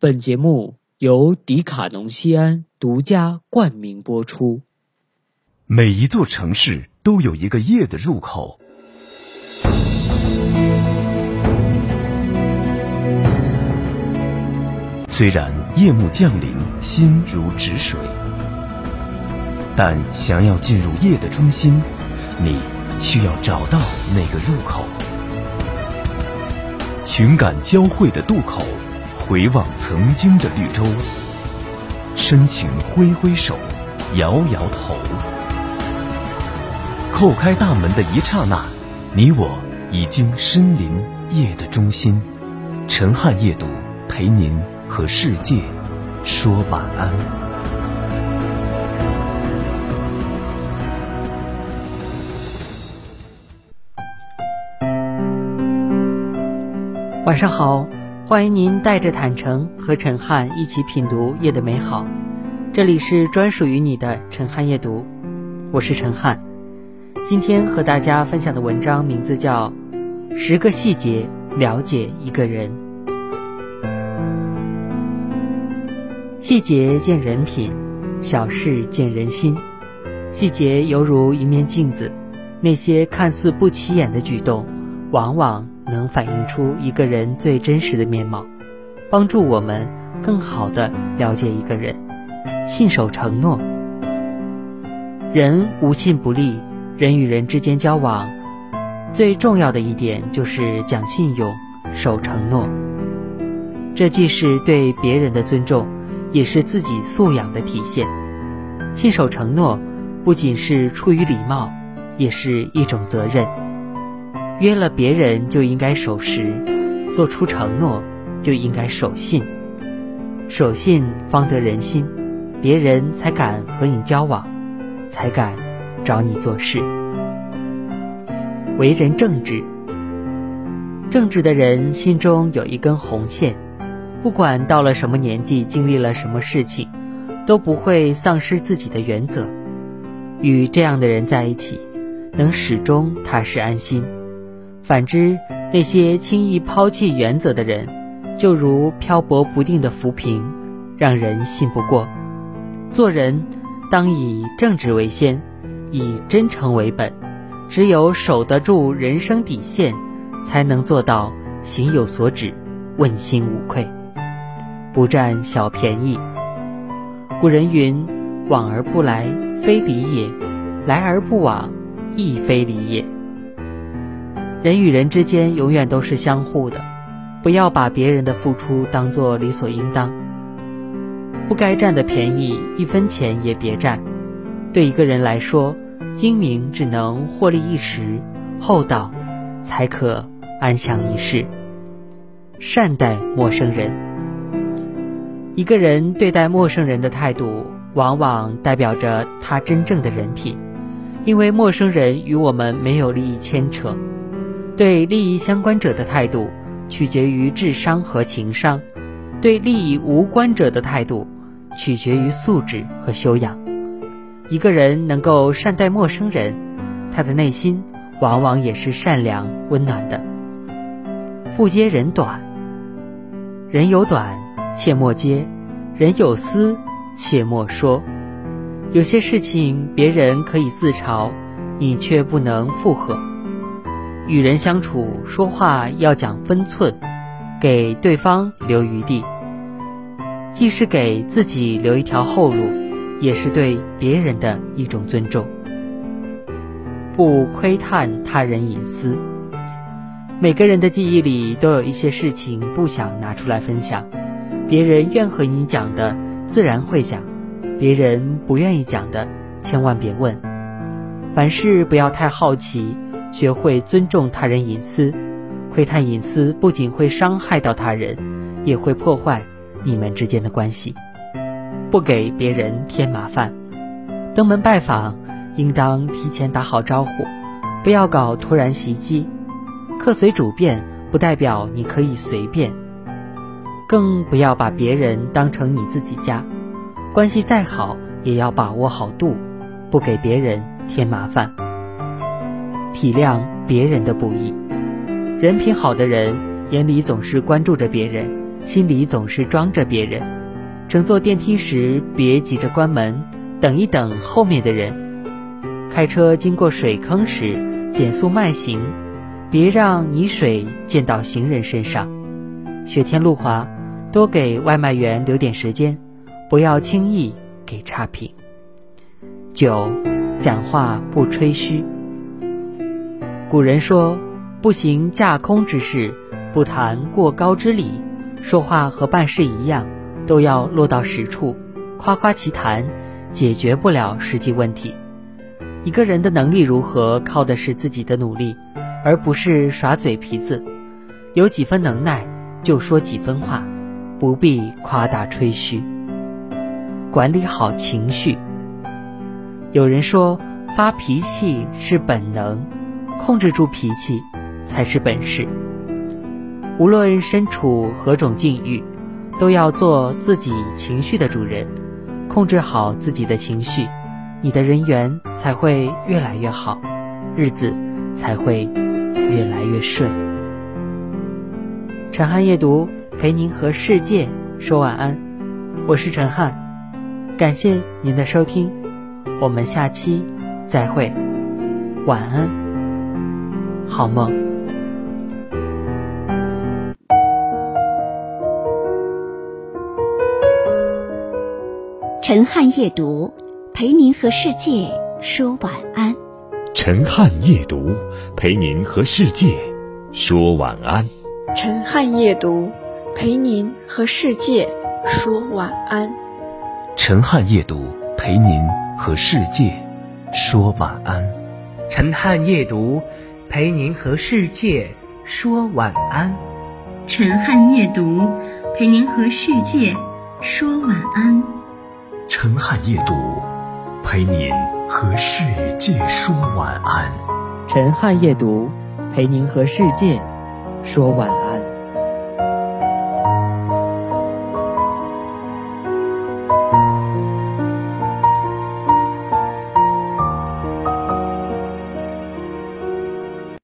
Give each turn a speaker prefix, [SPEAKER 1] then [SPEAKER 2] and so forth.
[SPEAKER 1] 本节目由迪卡侬西安独家冠名播出。
[SPEAKER 2] 每一座城市都有一个夜的入口，虽然夜幕降临，心如止水，但想要进入夜的中心，你需要找到那个入口。情感交汇的渡口，回望曾经的绿洲，深情挥挥手，摇摇头。叩开大门的一刹那，你我已经身临夜的中心。陈汉夜读陪您和世界说晚安。
[SPEAKER 3] 晚上好，欢迎您带着坦诚和陈汉一起品读夜的美好。这里是专属于你的陈汉夜读，我是陈汉。今天和大家分享的文章名字叫《十个细节了解一个人》。细节见人品，小事见人心。细节犹如一面镜子，那些看似不起眼的举动，往往能反映出一个人最真实的面貌，帮助我们更好的了解一个人。信守承诺，人无信不立。人与人之间交往，最重要的一点就是讲信用、守承诺。这既是对别人的尊重，也是自己素养的体现。信守承诺，不仅是出于礼貌，也是一种责任。约了别人就应该守时，做出承诺就应该守信。守信方得人心，别人才敢和你交往，才敢。找你做事，为人正直。正直的人心中有一根红线，不管到了什么年纪，经历了什么事情，都不会丧失自己的原则。与这样的人在一起，能始终踏实安心。反之，那些轻易抛弃原则的人，就如漂泊不定的浮萍，让人信不过。做人，当以正直为先。以真诚为本，只有守得住人生底线，才能做到行有所止，问心无愧，不占小便宜。古人云：“往而不来，非礼也；来而不往，亦非礼也。”人与人之间永远都是相互的，不要把别人的付出当作理所应当，不该占的便宜，一分钱也别占。对一个人来说，精明只能获利一时，厚道才可安享一世。善待陌生人，一个人对待陌生人的态度，往往代表着他真正的人品。因为陌生人与我们没有利益牵扯，对利益相关者的态度取决于智商和情商，对利益无关者的态度取决于素质和修养。一个人能够善待陌生人，他的内心往往也是善良温暖的。不揭人短，人有短，切莫揭；人有私，切莫说。有些事情别人可以自嘲，你却不能附和。与人相处，说话要讲分寸，给对方留余地，既是给自己留一条后路。也是对别人的一种尊重，不窥探他人隐私。每个人的记忆里都有一些事情不想拿出来分享，别人愿和你讲的自然会讲，别人不愿意讲的千万别问。凡事不要太好奇，学会尊重他人隐私。窥探隐私不仅会伤害到他人，也会破坏你们之间的关系。不给别人添麻烦，登门拜访应当提前打好招呼，不要搞突然袭击。客随主便不代表你可以随便，更不要把别人当成你自己家。关系再好，也要把握好度，不给别人添麻烦。体谅别人的不易，人品好的人眼里总是关注着别人，心里总是装着别人。乘坐电梯时，别急着关门，等一等后面的人。开车经过水坑时，减速慢行，别让泥水溅到行人身上。雪天路滑，多给外卖员留点时间，不要轻易给差评。九，讲话不吹嘘。古人说：“不行架空之事，不谈过高之理。”说话和办事一样。都要落到实处，夸夸其谈，解决不了实际问题。一个人的能力如何，靠的是自己的努力，而不是耍嘴皮子。有几分能耐，就说几分话，不必夸大吹嘘。管理好情绪。有人说，发脾气是本能，控制住脾气才是本事。无论身处何种境遇。都要做自己情绪的主人，控制好自己的情绪，你的人缘才会越来越好，日子才会越来越顺。陈汉夜读陪您和世界说晚安，我是陈汉，感谢您的收听，我们下期再会，晚安，好梦。
[SPEAKER 4] 陈汉夜读，陪您和世界说晚安。
[SPEAKER 2] 陈汉夜读，陪您和世界说晚安。
[SPEAKER 5] 陈汉夜读，陪您和世界说晚安。
[SPEAKER 2] 陈汉夜读，陪您和世界说晚安。
[SPEAKER 6] 陈汉夜读，陪您和世界说晚安。
[SPEAKER 4] 陈汉夜读，陪您和世界说晚安。
[SPEAKER 2] 陈汉夜读，陪您和世界说晚安。
[SPEAKER 1] 陈汉夜读，陪您和世界说晚安。